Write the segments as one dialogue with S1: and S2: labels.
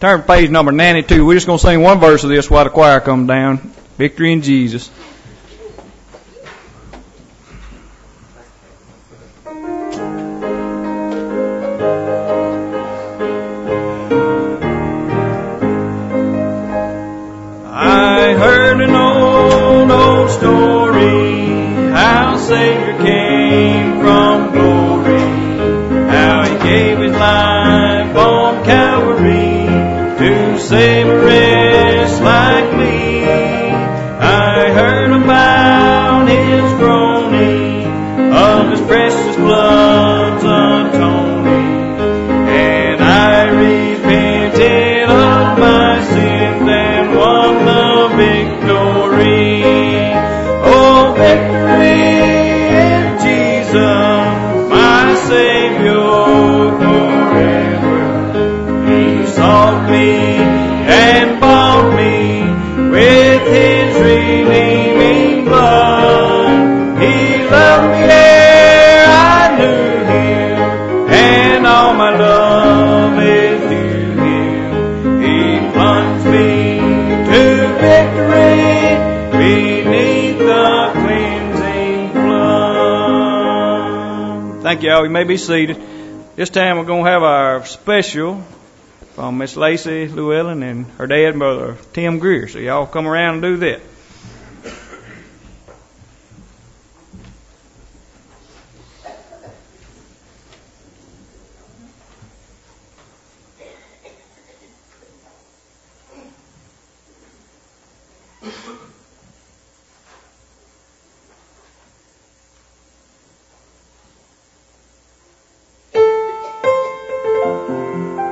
S1: Turn to page number 92. We're just going to sing one verse of this while the choir comes down. Victory in Jesus. I heard an old, old story how Savior came. Thank you all. You may be seated. This time we're going to have our special from Miss Lacey Llewellyn and her dad and brother Tim Greer. So y'all come around and do that.
S2: Thank you.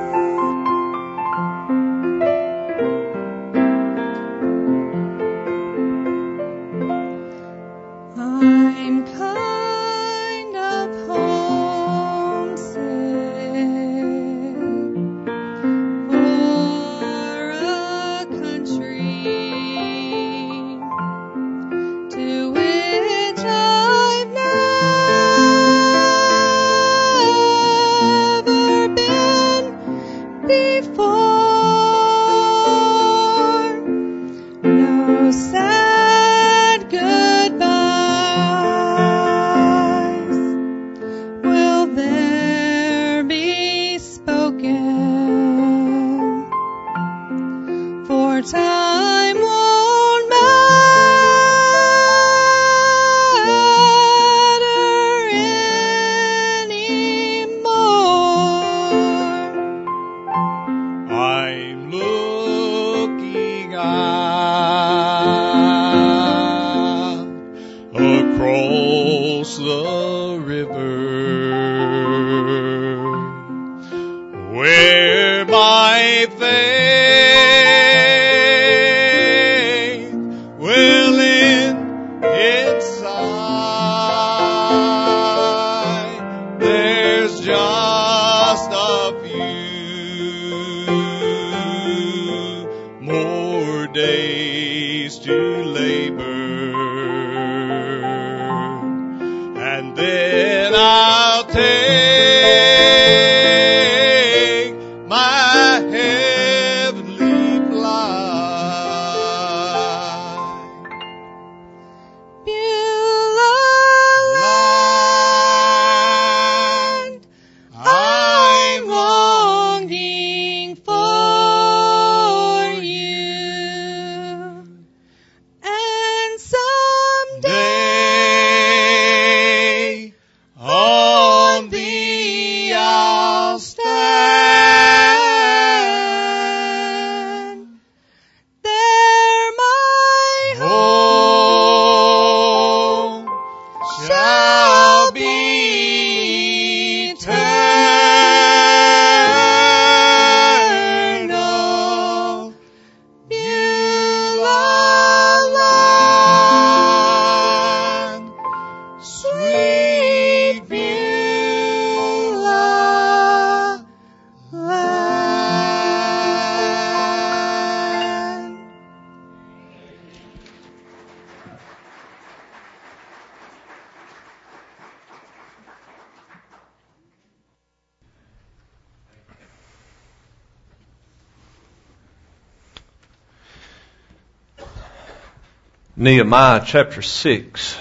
S1: Nehemiah chapter 6.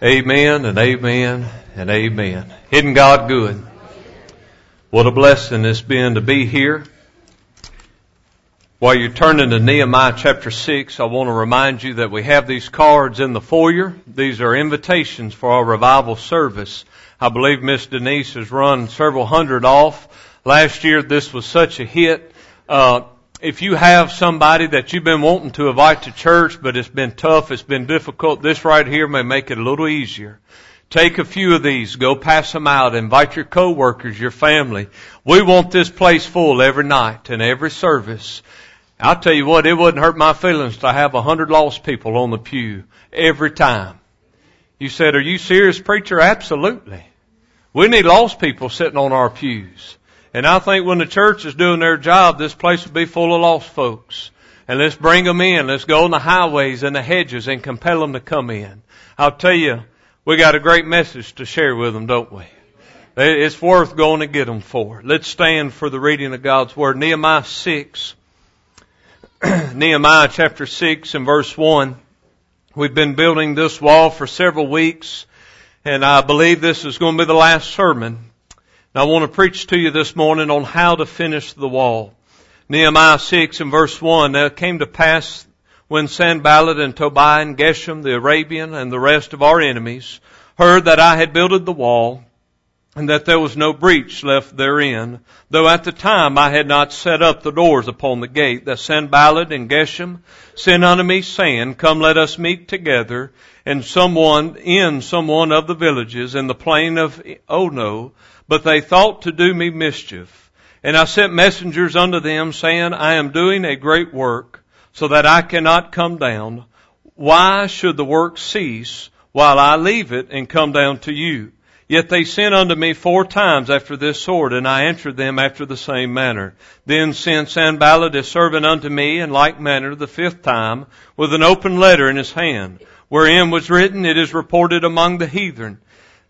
S1: Amen and amen and amen. Isn't God good? What a blessing it's been to be here. While you're turning to Nehemiah chapter 6, I want to remind you that we have these cards in the foyer. These are invitations for our revival service. I believe Miss Denise has run several hundred off. Last year this was such a hit. Uh, if you have somebody that you've been wanting to invite to church, but it's been tough, it's been difficult, this right here may make it a little easier. Take a few of these, go pass them out, invite your coworkers, your family. We want this place full every night and every service. I'll tell you what, it wouldn't hurt my feelings to have a hundred lost people on the pew every time. You said, are you serious preacher? Absolutely. We need lost people sitting on our pews. And I think when the church is doing their job, this place will be full of lost folks. And let's bring them in. Let's go on the highways and the hedges and compel them to come in. I'll tell you, we got a great message to share with them, don't we? It's worth going to get them for. Let's stand for the reading of God's Word. Nehemiah 6. Nehemiah chapter 6 and verse 1. We've been building this wall for several weeks, and I believe this is going to be the last sermon now I want to preach to you this morning on how to finish the wall. Nehemiah 6 and verse 1, Now it came to pass when Sanballat and Tobiah and Geshem the Arabian and the rest of our enemies heard that I had builded the wall and that there was no breach left therein, though at the time I had not set up the doors upon the gate, that Sanballat and Geshem sent unto me, saying, Come let us meet together, and someone in someone of the villages in the plain of Ono, but they thought to do me mischief. And I sent messengers unto them, saying, I am doing a great work, so that I cannot come down. Why should the work cease while I leave it and come down to you? Yet they sent unto me four times after this sort, and I answered them after the same manner. Then sent Sanballat his servant unto me in like manner the fifth time, with an open letter in his hand, wherein was written, It is reported among the heathen,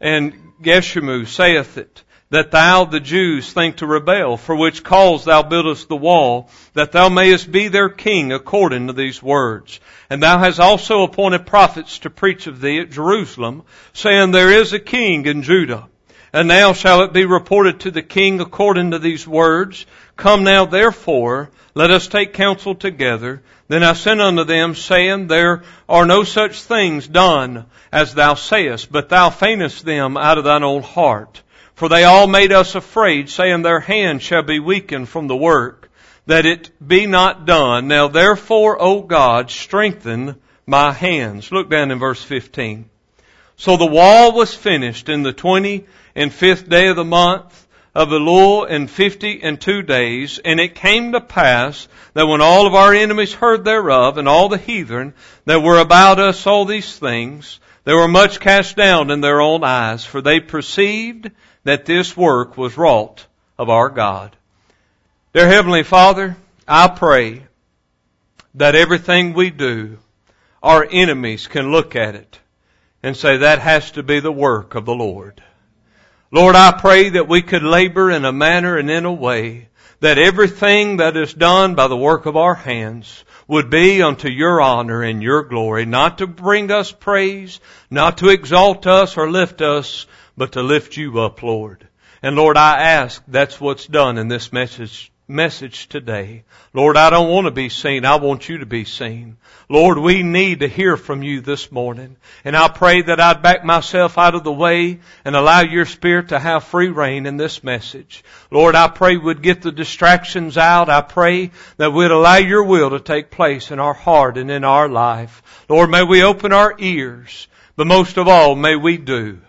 S1: and Gashmu saith it that thou the Jews think to rebel, for which cause thou buildest the wall, that thou mayest be their king according to these words. And thou hast also appointed prophets to preach of thee at Jerusalem, saying, There is a king in Judah. And now shall it be reported to the king according to these words. Come now therefore, let us take counsel together. Then I sent unto them, saying, There are no such things done as thou sayest, but thou feignest them out of thine own heart. For they all made us afraid, saying, Their hand shall be weakened from the work, that it be not done. Now therefore, O God, strengthen my hands. Look down in verse 15. So the wall was finished in the twenty and fifth day of the month of Elul in fifty and two days. And it came to pass that when all of our enemies heard thereof, and all the heathen that were about us saw these things, they were much cast down in their own eyes, for they perceived that this work was wrought of our God. Dear Heavenly Father, I pray that everything we do, our enemies can look at it and say that has to be the work of the Lord. Lord, I pray that we could labor in a manner and in a way that everything that is done by the work of our hands would be unto your honor and your glory, not to bring us praise, not to exalt us or lift us, but to lift you up, Lord. And Lord, I ask that's what's done in this message message today. Lord, I don't want to be seen. I want you to be seen. Lord, we need to hear from you this morning. And I pray that I'd back myself out of the way and allow your spirit to have free reign in this message. Lord, I pray we'd get the distractions out. I pray that we'd allow your will to take place in our heart and in our life. Lord, may we open our ears, but most of all, may we do.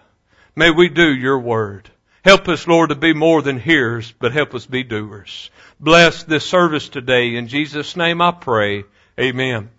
S1: May we do your word. Help us, Lord, to be more than hearers, but help us be doers bless this service today. In Jesus' name I pray. Amen.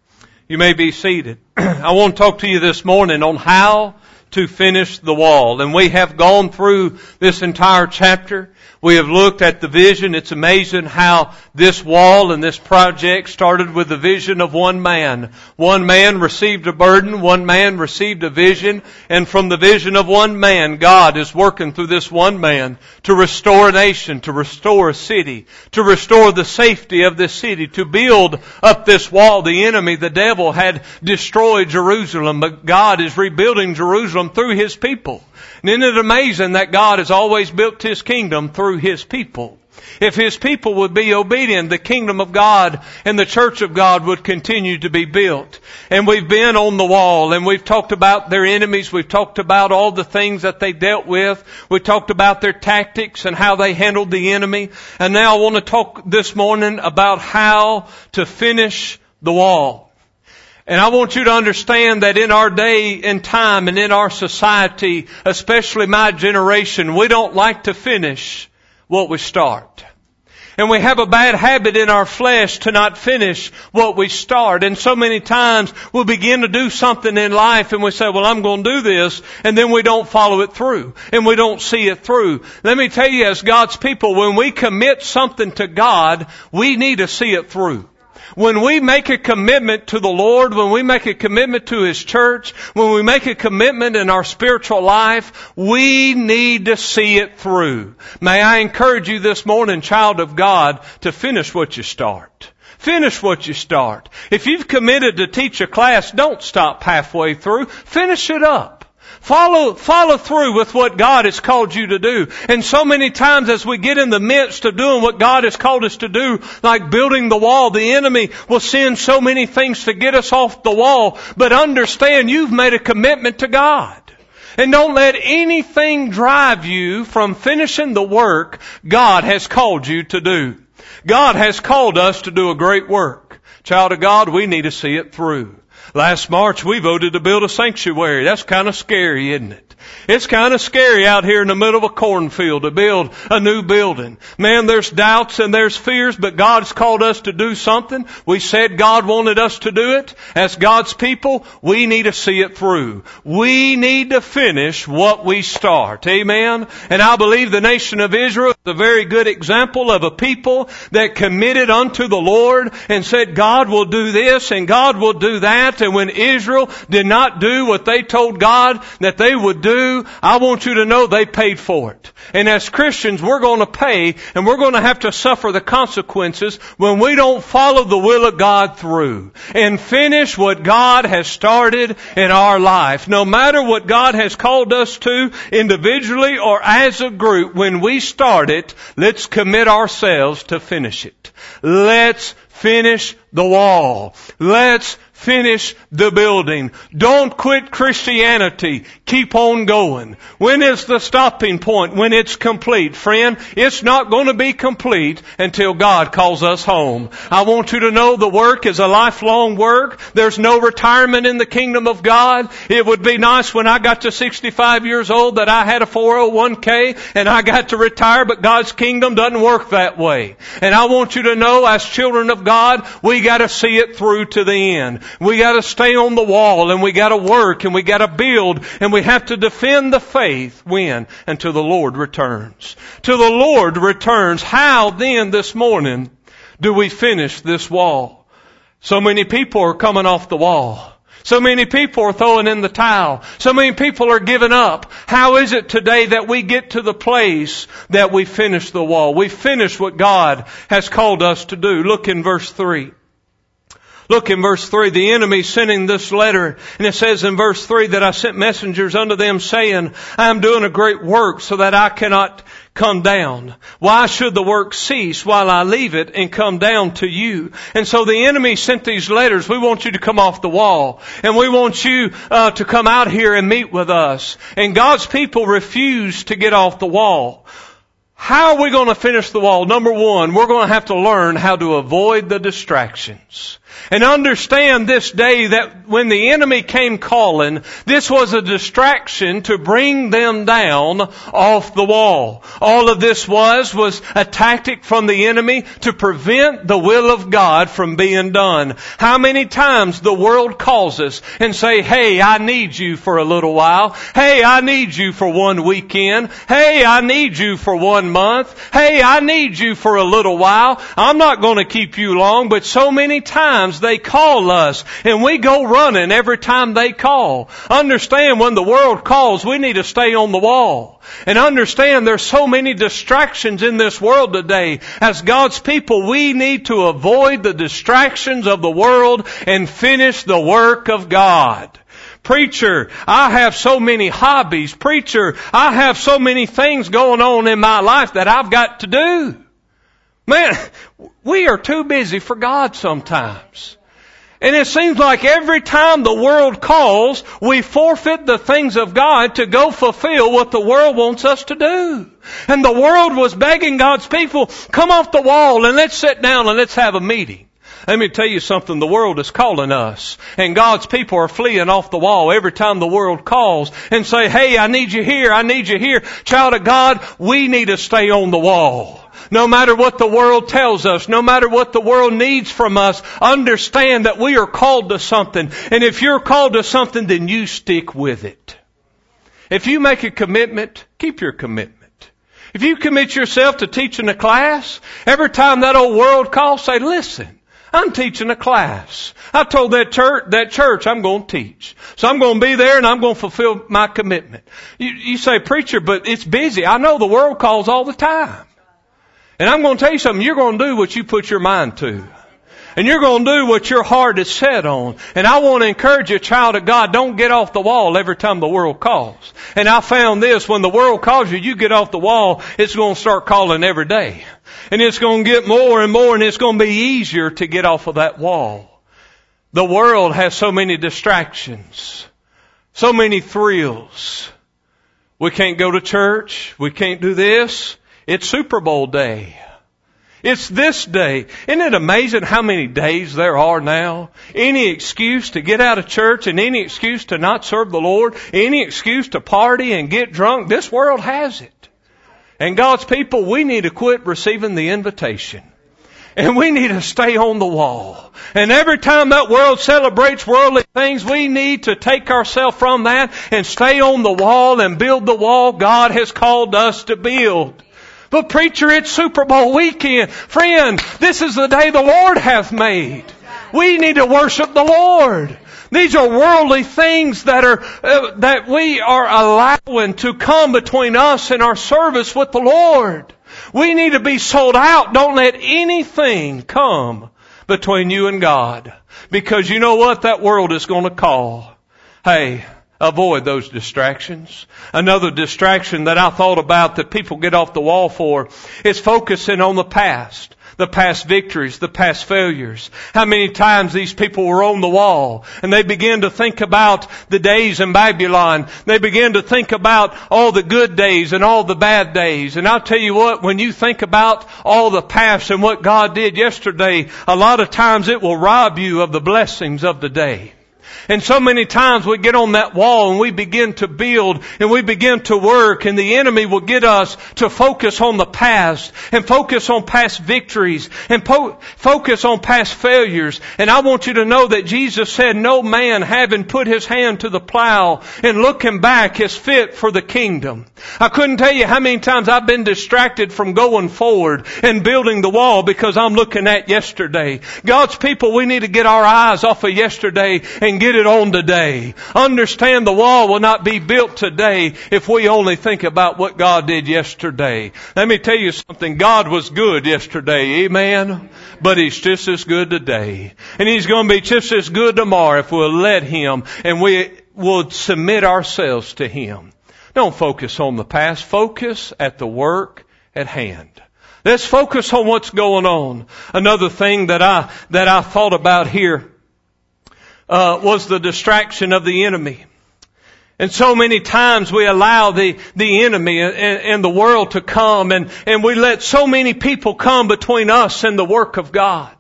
S1: You may be seated. I want to talk to you this morning on how to finish the wall. And we have gone through this entire chapter. We have looked at the vision. It's amazing how this wall and this project started with the vision of one man. One man received a burden. One man received a vision. And from the vision of one man, God is working through this one man to restore a nation, to restore a city, to restore the safety of this city, to build up this wall. The enemy, the devil had destroyed Jerusalem, but God is rebuilding Jerusalem kingdom through His people. And isn't it amazing that God has always built His kingdom through His people? If His people would be obedient, the kingdom of God and the church of God would continue to be built. And we've been on the wall and we've talked about their enemies. We've talked about all the things that they dealt with. We talked about their tactics and how they handled the enemy. And now I want to talk this morning about how to finish the wall. And I want you to understand that in our day and time and in our society, especially my generation, we don't like to finish what we start. And we have a bad habit in our flesh to not finish what we start. And so many times we begin to do something in life and we say, well, I'm going to do this. And then we don't follow it through and we don't see it through. Let me tell you, as God's people, when we commit something to God, we need to see it through. When we make a commitment to the Lord, when we make a commitment to His church, when we make a commitment in our spiritual life, we need to see it through. May I encourage you this morning, child of God, to finish what you start. Finish what you start. If you've committed to teach a class, don't stop halfway through. Finish it up. Follow, follow through with what God has called you to do. And so many times as we get in the midst of doing what God has called us to do, like building the wall, the enemy will send so many things to get us off the wall. But understand you've made a commitment to God. And don't let anything drive you from finishing the work God has called you to do. God has called us to do a great work. Child of God, we need to see it through. Last March we voted to build a sanctuary. That's kind of scary, isn't it? It's kind of scary out here in the middle of a cornfield to build a new building. Man, there's doubts and there's fears, but God's called us to do something. We said God wanted us to do it. As God's people, we need to see it through. We need to finish what we start. Amen. And I believe the nation of Israel is a very good example of a people that committed unto the Lord and said, God will do this and God will do that. And when Israel did not do what they told God that they would do, I want you to know they paid for it. And as Christians, we're going to pay and we're going to have to suffer the consequences when we don't follow the will of God through and finish what God has started in our life. No matter what God has called us to individually or as a group, when we start it, let's commit ourselves to finish it. Let's finish the wall. Let's Finish the building. Don't quit Christianity. Keep on going. When is the stopping point? When it's complete. Friend, it's not going to be complete until God calls us home. I want you to know the work is a lifelong work. There's no retirement in the kingdom of God. It would be nice when I got to 65 years old that I had a 401k and I got to retire, but God's kingdom doesn't work that way. And I want you to know as children of God, we gotta see it through to the end. We gotta stay on the wall and we gotta work and we gotta build and we have to defend the faith when? Until the Lord returns. Till the Lord returns. How then this morning do we finish this wall? So many people are coming off the wall. So many people are throwing in the towel. So many people are giving up. How is it today that we get to the place that we finish the wall? We finish what God has called us to do. Look in verse 3. Look in verse 3, the enemy sending this letter, and it says in verse 3 that I sent messengers unto them saying, I am doing a great work so that I cannot come down. Why should the work cease while I leave it and come down to you? And so the enemy sent these letters. We want you to come off the wall and we want you uh, to come out here and meet with us. And God's people refuse to get off the wall. How are we going to finish the wall? Number one, we're going to have to learn how to avoid the distractions. And understand this day that when the enemy came calling, this was a distraction to bring them down off the wall. All of this was, was a tactic from the enemy to prevent the will of God from being done. How many times the world calls us and say, hey, I need you for a little while. Hey, I need you for one weekend. Hey, I need you for one month. Hey, I need you for a little while. I'm not going to keep you long, but so many times times they call us and we go running every time they call. Understand when the world calls, we need to stay on the wall. And understand there's so many distractions in this world today. As God's people, we need to avoid the distractions of the world and finish the work of God. Preacher, I have so many hobbies. Preacher, I have so many things going on in my life that I've got to do. Man, we are too busy for God sometimes. And it seems like every time the world calls, we forfeit the things of God to go fulfill what the world wants us to do. And the world was begging God's people, come off the wall and let's sit down and let's have a meeting. Let me tell you something, the world is calling us, and God's people are fleeing off the wall every time the world calls and say, hey, I need you here, I need you here. Child of God, we need to stay on the wall. No matter what the world tells us, no matter what the world needs from us, understand that we are called to something. And if you're called to something, then you stick with it. If you make a commitment, keep your commitment. If you commit yourself to teaching a class, every time that old world calls, say, listen, I'm teaching a class. I told that church, that church I'm going to teach. So I'm going to be there and I'm going to fulfill my commitment. You, you say, preacher, but it's busy. I know the world calls all the time. And I'm going to tell you something, you're going to do what you put your mind to. And you're going to do what your heart is set on. And I want to encourage you, child of God, don't get off the wall every time the world calls. And I found this, when the world calls you, you get off the wall, it's going to start calling every day. And it's going to get more and more and it's going to be easier to get off of that wall. The world has so many distractions, so many thrills. We can't go to church. We can't do this. It's Super Bowl day. It's this day. Isn't it amazing how many days there are now? Any excuse to get out of church and any excuse to not serve the Lord, any excuse to party and get drunk, this world has it. And God's people, we need to quit receiving the invitation. And we need to stay on the wall. And every time that world celebrates worldly things, we need to take ourselves from that and stay on the wall and build the wall God has called us to build. But preacher, it's Super Bowl weekend. Friend, this is the day the Lord hath made. We need to worship the Lord. These are worldly things that are, uh, that we are allowing to come between us and our service with the Lord. We need to be sold out. Don't let anything come between you and God. Because you know what? That world is going to call. Hey, Avoid those distractions. Another distraction that I thought about that people get off the wall for is focusing on the past the past victories, the past failures. How many times these people were on the wall and they began to think about the days in Babylon. They began to think about all the good days and all the bad days. And I'll tell you what, when you think about all the past and what God did yesterday, a lot of times it will rob you of the blessings of the day. And so many times we get on that wall and we begin to build and we begin to work and the enemy will get us to focus on the past and focus on past victories and po- focus on past failures. And I want you to know that Jesus said, no man having put his hand to the plow and looking back is fit for the kingdom. I couldn't tell you how many times I've been distracted from going forward and building the wall because I'm looking at yesterday. God's people, we need to get our eyes off of yesterday and get it on today. Understand the wall will not be built today if we only think about what God did yesterday. Let me tell you something. God was good yesterday. Amen. But He's just as good today. And He's going to be just as good tomorrow if we'll let Him and we will submit ourselves to Him. Don't focus on the past. Focus at the work at hand. Let's focus on what's going on. Another thing that I, that I thought about here uh, was the distraction of the enemy. And so many times we allow the, the enemy and, and the world to come and, and we let so many people come between us and the work of God.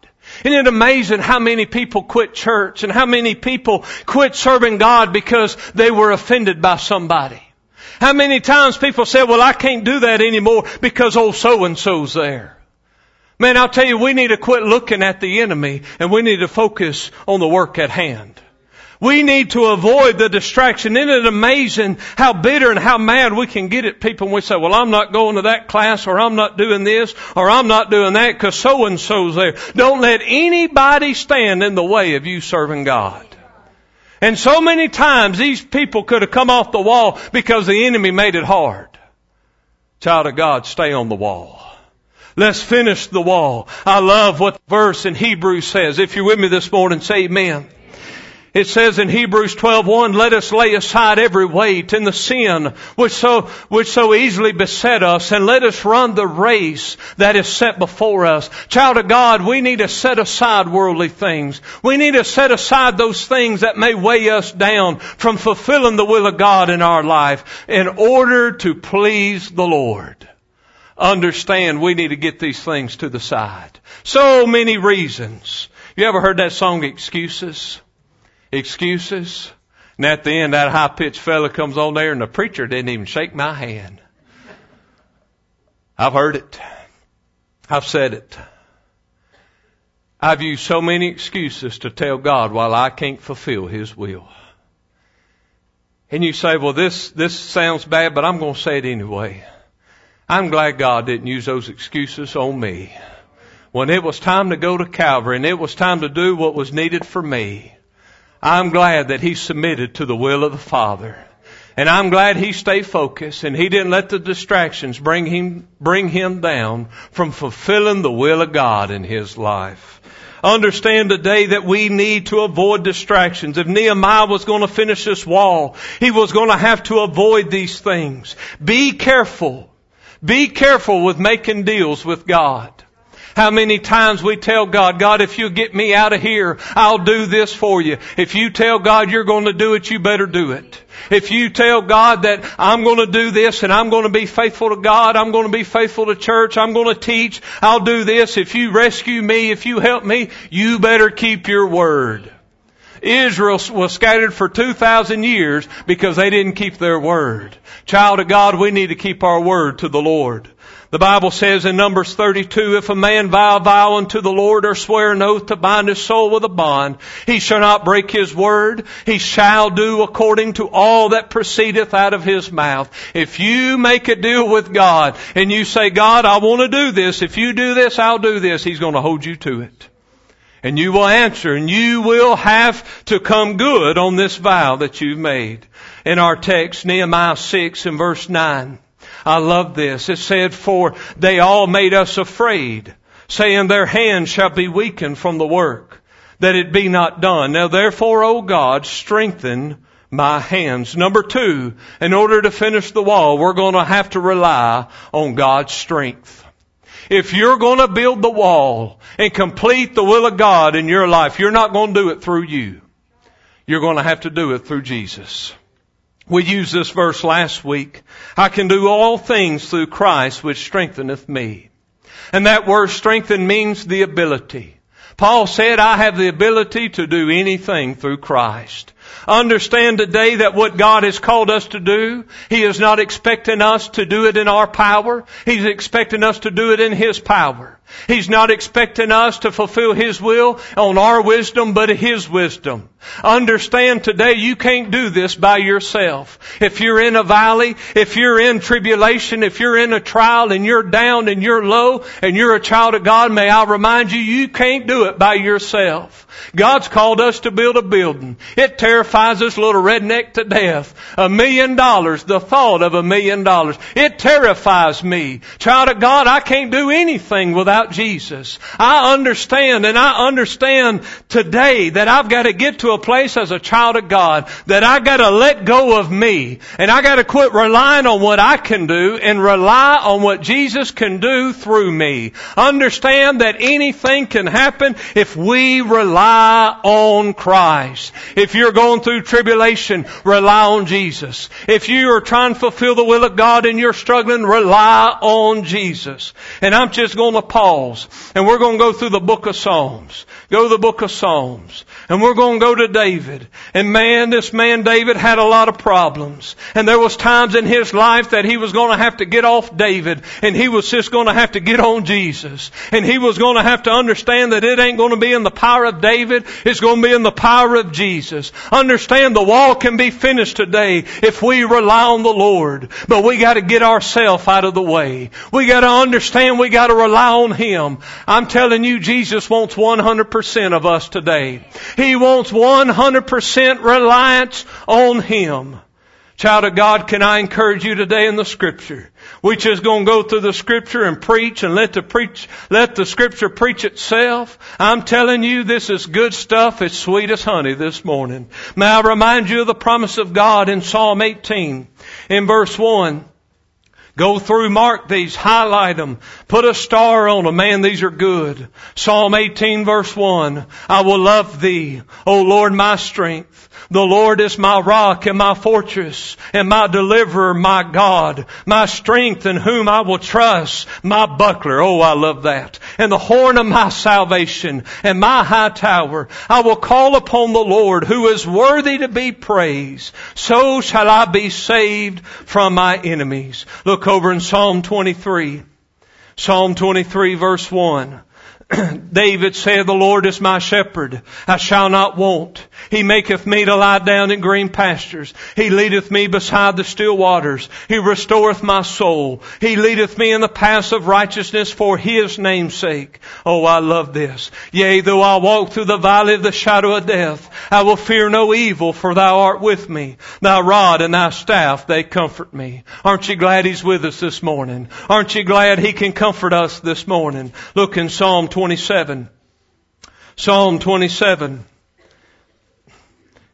S1: Isn't it amazing how many people quit church and how many people quit serving God because they were offended by somebody? How many times people said, well, I can't do that anymore because old so-and-so's there. Man, I'll tell you, we need to quit looking at the enemy and we need to focus on the work at hand. We need to avoid the distraction. Isn't it amazing how bitter and how mad we can get at people when we say, well, I'm not going to that class or I'm not doing this or I'm not doing that because so and so's there. Don't let anybody stand in the way of you serving God. And so many times these people could have come off the wall because the enemy made it hard. Child of God, stay on the wall. Let's finish the wall. I love what the verse in Hebrews says. If you're with me this morning, say amen. It says in Hebrews 12:1, "Let us lay aside every weight and the sin which so which so easily beset us, and let us run the race that is set before us." Child of God, we need to set aside worldly things. We need to set aside those things that may weigh us down from fulfilling the will of God in our life in order to please the Lord understand we need to get these things to the side. So many reasons. You ever heard that song, Excuses? Excuses? And at the end, that high pitched fella comes on there and the preacher didn't even shake my hand. I've heard it. I've said it. I've used so many excuses to tell God, while I can't fulfill His will. And you say, well, this, this sounds bad, but I'm going to say it anyway. I'm glad God didn't use those excuses on me. When it was time to go to Calvary and it was time to do what was needed for me, I'm glad that He submitted to the will of the Father. And I'm glad he stayed focused and he didn't let the distractions bring him, bring him down from fulfilling the will of God in his life. Understand today that we need to avoid distractions. If Nehemiah was going to finish this wall, he was going to have to avoid these things. Be careful be careful with making deals with God. How many times we tell God, God, if you get me out of here, I'll do this for you. If you tell God you're going to do it, you better do it. If you tell God that I'm going to do this and I'm going to be faithful to God, I'm going to be faithful to church, I'm going to teach, I'll do this. If you rescue me, if you help me, you better keep your word. Israel was scattered for 2,000 years because they didn't keep their word. Child of God, we need to keep our word to the Lord. The Bible says in Numbers 32, if a man vow a vow unto the Lord or swear an oath to bind his soul with a bond, he shall not break his word. He shall do according to all that proceedeth out of his mouth. If you make a deal with God and you say, God, I want to do this. If you do this, I'll do this. He's going to hold you to it and you will answer and you will have to come good on this vow that you've made. In our text, Nehemiah 6 and verse 9, I love this. It said, for they all made us afraid, saying their hands shall be weakened from the work, that it be not done. Now therefore, O God, strengthen my hands. Number two, in order to finish the wall, we're going to have to rely on God's strength. If you're going to build the wall and complete the will of God in your life, you're not going to do it through you. You're going to have to do it through Jesus. We used this verse last week. I can do all things through Christ which strengtheneth me. And that word strengthen means the ability. Paul said, I have the ability to do anything through Christ. Understand today that what God has called us to do, He is not expecting us to do it in our power. He's expecting us to do it in His power. He's not expecting us to fulfill His will on our wisdom, but His wisdom. Understand today you can't do this by yourself. If you're in a valley, if you're in tribulation, if you're in a trial and you're down and you're low and you're a child of God, may I remind you, you can't do it by yourself. God's called us to build a building. It terrifies this little redneck to death. A million dollars, the thought of a million dollars. It terrifies me. Child of God, I can't do anything without about Jesus. I understand and I understand today that I've got to get to a place as a child of God that I got to let go of me and I got to quit relying on what I can do and rely on what Jesus can do through me. Understand that anything can happen if we rely on Christ. If you're going through tribulation, rely on Jesus. If you are trying to fulfill the will of God and you're struggling, rely on Jesus. And I'm just going to pause pause and we're going to go through the book of Psalms. Go to the book of Psalms. And we're going to go to David. And man, this man David had a lot of problems. And there was times in his life that he was going to have to get off David and he was just going to have to get on Jesus. And he was going to have to understand that it ain't going to be in the power of David. It's going to be in the power of Jesus. Understand the wall can be finished today if we rely on the Lord. But we got to get ourselves out of the way. We got to understand we got to rely on Him. I'm telling you, Jesus wants 100% of us today. He wants 100% reliance on Him. Child of God, can I encourage you today in the scripture? We just gonna go through the scripture and preach and let the preach, let the scripture preach itself. I'm telling you, this is good stuff. It's sweet as honey this morning. May I remind you of the promise of God in Psalm 18 in verse 1. Go through, mark these, highlight them, put a star on them. Man, these are good. Psalm 18 verse 1. I will love thee, O Lord, my strength. The Lord is my rock and my fortress and my deliverer, my God, my strength in whom I will trust, my buckler. Oh, I love that. And the horn of my salvation and my high tower. I will call upon the Lord who is worthy to be praised. So shall I be saved from my enemies. Look, look over in Psalm 23. Psalm 23 verse 1. David said, The Lord is my shepherd. I shall not want. He maketh me to lie down in green pastures. He leadeth me beside the still waters. He restoreth my soul. He leadeth me in the paths of righteousness for his name's sake. Oh, I love this. Yea, though I walk through the valley of the shadow of death, I will fear no evil for thou art with me. Thy rod and thy staff, they comfort me. Aren't you glad he's with us this morning? Aren't you glad he can comfort us this morning? Look in Psalm 20. 27. Psalm 27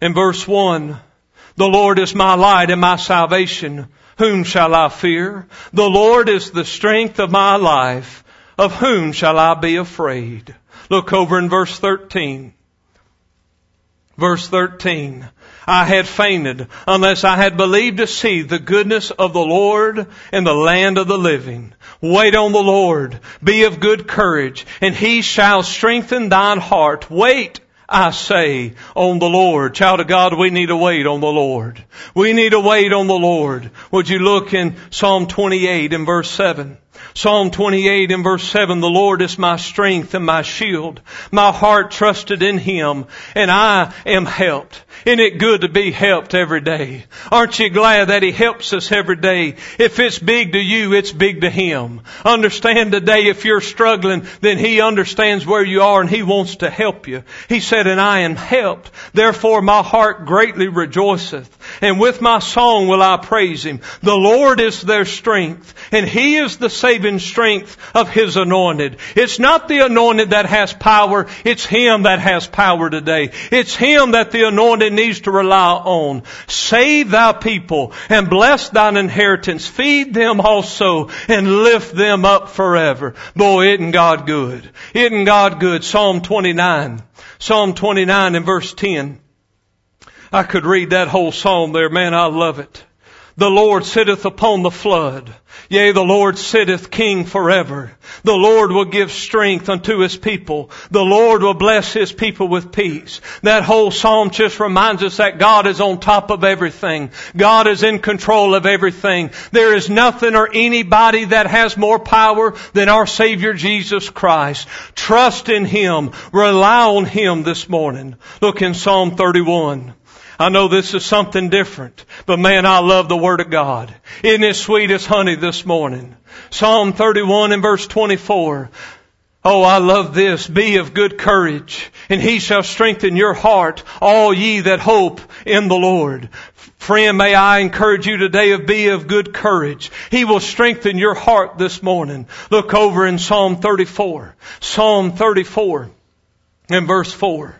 S1: in verse 1. The Lord is my light and my salvation. Whom shall I fear? The Lord is the strength of my life. Of whom shall I be afraid? Look over in verse 13. Verse 13. I had fainted unless I had believed to see the goodness of the Lord in the land of the living. Wait on the Lord. Be of good courage and he shall strengthen thine heart. Wait I say on the Lord. Child of God, we need to wait on the Lord. We need to wait on the Lord. Would you look in Psalm 28 and verse 7? Psalm 28 and verse 7, the Lord is my strength and my shield. My heart trusted in Him and I am helped. Isn't it good to be helped every day? Aren't you glad that He helps us every day? If it's big to you, it's big to Him. Understand today if you're struggling, then He understands where you are and He wants to help you. He said, and I am helped. Therefore my heart greatly rejoiceth. And with my song will I praise Him. The Lord is their strength and He is the saving strength of His anointed. It's not the anointed that has power, it's Him that has power today. It's Him that the anointed needs to rely on. Save thy people and bless thine inheritance. Feed them also and lift them up forever. Boy, isn't God good? Isn't God good? Psalm 29. Psalm 29 and verse 10. I could read that whole psalm there. Man, I love it. The Lord sitteth upon the flood. Yea, the Lord sitteth king forever. The Lord will give strength unto his people. The Lord will bless his people with peace. That whole psalm just reminds us that God is on top of everything. God is in control of everything. There is nothing or anybody that has more power than our Savior Jesus Christ. Trust in him. Rely on him this morning. Look in Psalm 31. I know this is something different, but man, I love the Word of God. Isn't it sweet as honey this morning? Psalm 31 and verse 24. Oh, I love this. Be of good courage, and he shall strengthen your heart, all ye that hope in the Lord. Friend, may I encourage you today of be of good courage. He will strengthen your heart this morning. Look over in Psalm 34. Psalm 34 and verse 4.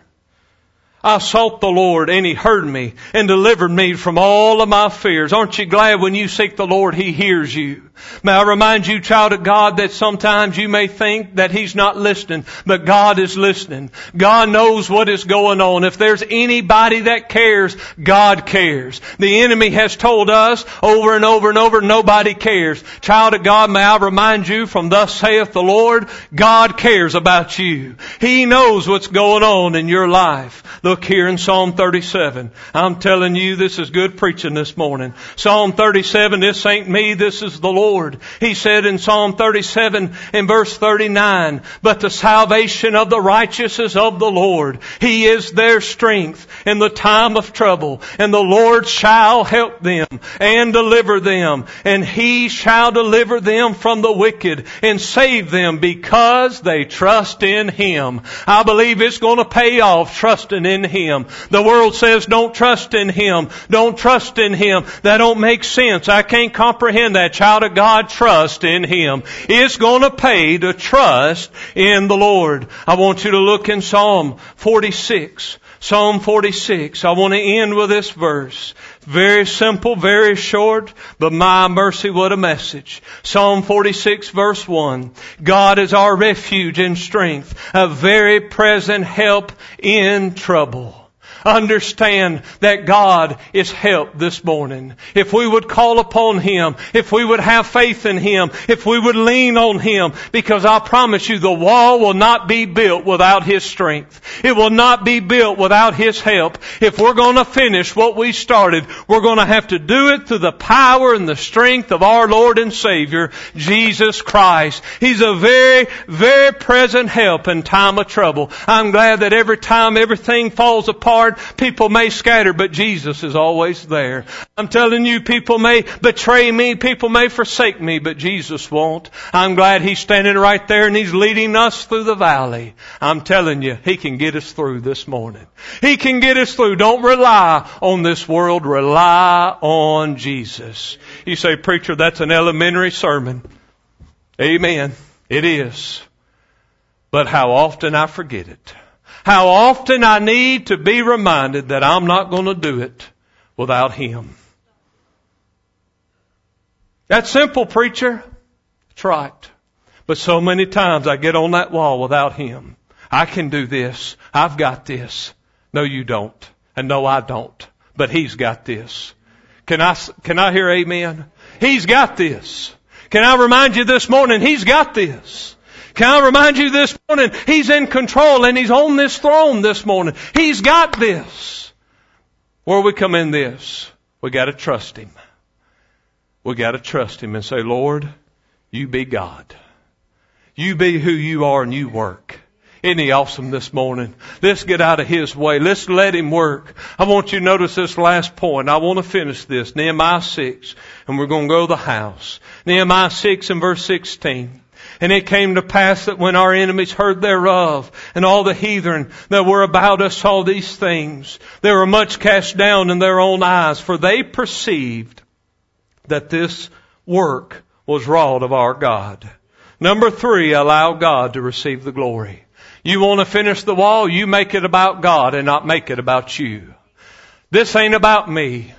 S1: I sought the Lord and He heard me and delivered me from all of my fears. Aren't you glad when you seek the Lord, He hears you? May I remind you, child of God, that sometimes you may think that He's not listening, but God is listening. God knows what is going on. If there's anybody that cares, God cares. The enemy has told us over and over and over, nobody cares. Child of God, may I remind you from thus saith the Lord, God cares about you. He knows what's going on in your life. The Look here in Psalm 37. I'm telling you, this is good preaching this morning. Psalm 37, this ain't me, this is the Lord. He said in Psalm 37 in verse 39, but the salvation of the righteous is of the Lord. He is their strength in the time of trouble, and the Lord shall help them and deliver them, and he shall deliver them from the wicked and save them because they trust in him. I believe it's going to pay off trusting in in Him. The world says don't trust in Him. Don't trust in Him. That don't make sense. I can't comprehend that. Child of God, trust in Him. It's gonna pay to trust in the Lord. I want you to look in Psalm 46. Psalm 46. I want to end with this verse. Very simple, very short, but my mercy, what a message. Psalm 46 verse 1. God is our refuge and strength, a very present help in trouble. Understand that God is help this morning. If we would call upon Him, if we would have faith in Him, if we would lean on Him, because I promise you the wall will not be built without His strength. It will not be built without His help. If we're gonna finish what we started, we're gonna have to do it through the power and the strength of our Lord and Savior, Jesus Christ. He's a very, very present help in time of trouble. I'm glad that every time everything falls apart, People may scatter, but Jesus is always there. I'm telling you, people may betray me. People may forsake me, but Jesus won't. I'm glad He's standing right there and He's leading us through the valley. I'm telling you, He can get us through this morning. He can get us through. Don't rely on this world. Rely on Jesus. You say, preacher, that's an elementary sermon. Amen. It is. But how often I forget it. How often I need to be reminded that I'm not going to do it without Him. That's simple, preacher. That's right. But so many times I get on that wall without Him. I can do this. I've got this. No, you don't. And no, I don't. But He's got this. Can I, can I hear amen? He's got this. Can I remind you this morning? He's got this. Can I remind you this morning? He's in control and He's on this throne this morning. He's got this. Where we come in this, we gotta trust Him. We gotta trust Him and say, Lord, you be God. You be who you are and you work. Isn't he awesome this morning? Let's get out of his way. Let's let him work. I want you to notice this last point. I want to finish this. Nehemiah 6, and we're going to go to the house. Nehemiah 6 and verse 16. And it came to pass that when our enemies heard thereof, and all the heathen that were about us saw these things, they were much cast down in their own eyes, for they perceived that this work was wrought of our God. Number three, allow God to receive the glory. You want to finish the wall, you make it about God and not make it about you. This ain't about me.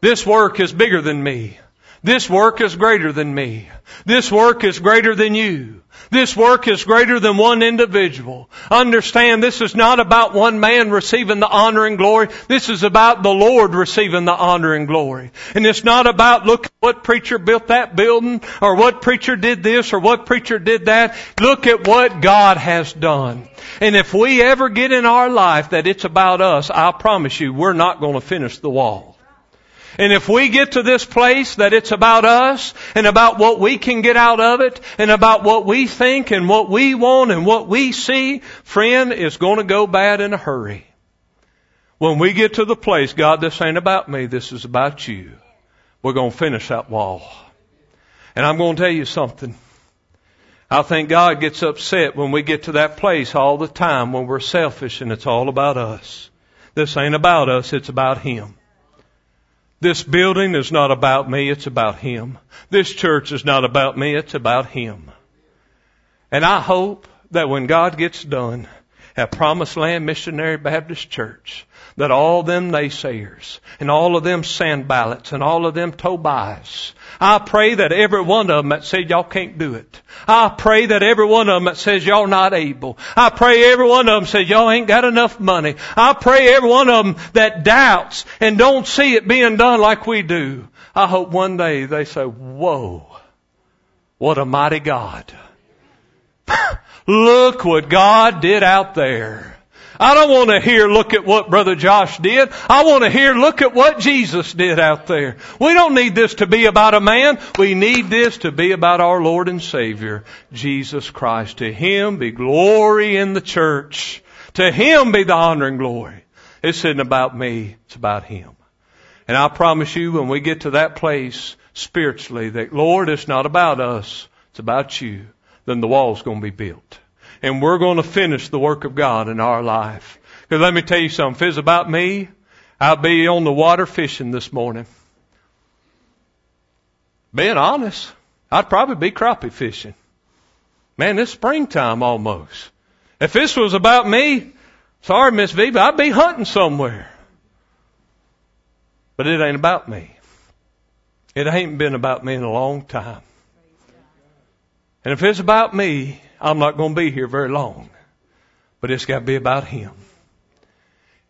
S1: This work is bigger than me. This work is greater than me. This work is greater than you. This work is greater than one individual. Understand this is not about one man receiving the honor and glory. This is about the Lord receiving the honor and glory. And it's not about look at what preacher built that building or what preacher did this or what preacher did that. Look at what God has done. And if we ever get in our life that it's about us, I promise you we're not going to finish the wall. And if we get to this place that it's about us and about what we can get out of it and about what we think and what we want and what we see, friend, it's going to go bad in a hurry. When we get to the place, God, this ain't about me, this is about you, we're going to finish that wall. And I'm going to tell you something. I think God gets upset when we get to that place all the time when we're selfish and it's all about us. This ain't about us, it's about Him. This building is not about me, it's about Him. This church is not about me, it's about Him. And I hope that when God gets done at Promised Land Missionary Baptist Church, that all them naysayers and all of them Sanballats and all of them Tobiahs, I pray that every one of them that said y'all can't do it, I pray that every one of them that says y'all not able, I pray every one of them says y'all ain't got enough money, I pray every one of them that doubts and don't see it being done like we do, I hope one day they say, whoa, what a mighty God. Look what God did out there. I don't want to hear, look at what Brother Josh did. I want to hear, look at what Jesus did out there. We don't need this to be about a man. We need this to be about our Lord and Savior, Jesus Christ. To Him be glory in the church. To Him be the honor and glory. This isn't about me. It's about Him. And I promise you, when we get to that place spiritually, that Lord, it's not about us. It's about you. Then the wall's going to be built and we're going to finish the work of God in our life. Because let me tell you something. If it's about me, I'll be on the water fishing this morning. Being honest, I'd probably be crappie fishing. Man, it's springtime almost. If this was about me, sorry, Miss V, but I'd be hunting somewhere. But it ain't about me. It ain't been about me in a long time. And if it's about me, I'm not going to be here very long, but it's got to be about Him.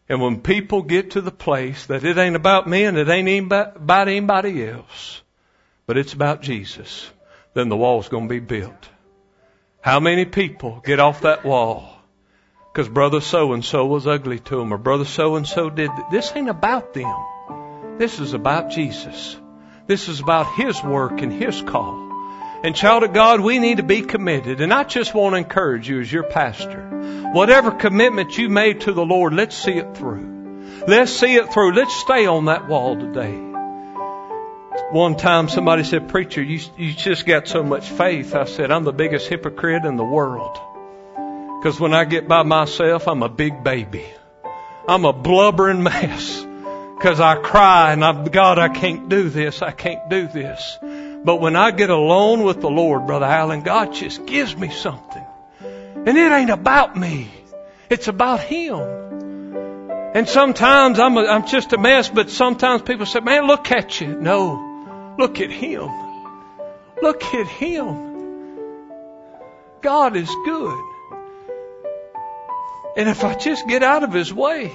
S1: And when people get to the place that it ain't about me and it ain't about anybody else, but it's about Jesus, then the wall's going to be built. How many people get off that wall because brother so and so was ugly to them or brother so and so did? Th- this ain't about them. This is about Jesus. This is about His work and His call. And, child of God, we need to be committed. And I just want to encourage you as your pastor whatever commitment you made to the Lord, let's see it through. Let's see it through. Let's stay on that wall today. One time somebody said, Preacher, you, you just got so much faith. I said, I'm the biggest hypocrite in the world. Because when I get by myself, I'm a big baby. I'm a blubbering mess. Because I cry and I'm, God, I can't do this. I can't do this. But when I get alone with the Lord, Brother Allen, God just gives me something. And it ain't about me. It's about Him. And sometimes I'm, a, I'm just a mess, but sometimes people say, man, look at you. No, look at Him. Look at Him. God is good. And if I just get out of His way,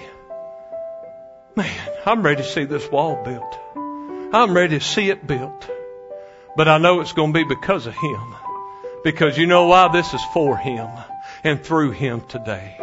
S1: man, I'm ready to see this wall built. I'm ready to see it built. But I know it's going to be because of Him. Because you know why? This is for Him and through Him today.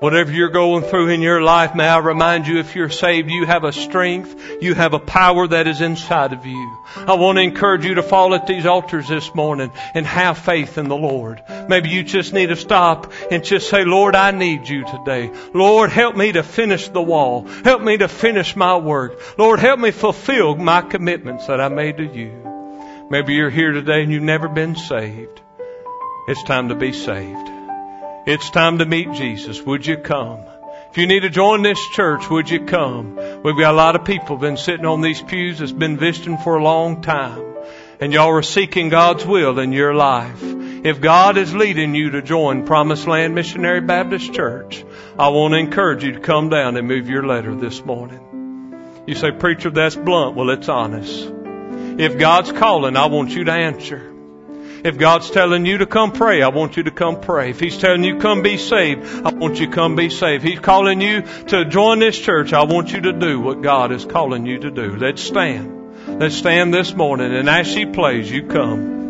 S1: Whatever you're going through in your life, may I remind you, if you're saved, you have a strength, you have a power that is inside of you. I want to encourage you to fall at these altars this morning and have faith in the Lord. Maybe you just need to stop and just say, Lord, I need you today. Lord, help me to finish the wall. Help me to finish my work. Lord, help me fulfill my commitments that I made to you. Maybe you're here today and you've never been saved. It's time to be saved. It's time to meet Jesus. Would you come? If you need to join this church, would you come? We've got a lot of people been sitting on these pews that's been visiting for a long time. And y'all are seeking God's will in your life. If God is leading you to join Promised Land Missionary Baptist Church, I want to encourage you to come down and move your letter this morning. You say, Preacher, that's blunt. Well, it's honest. If God's calling, I want you to answer. If God's telling you to come pray, I want you to come pray. If He's telling you come be saved, I want you come be saved. He's calling you to join this church, I want you to do what God is calling you to do. Let's stand. Let's stand this morning and as she plays, you come.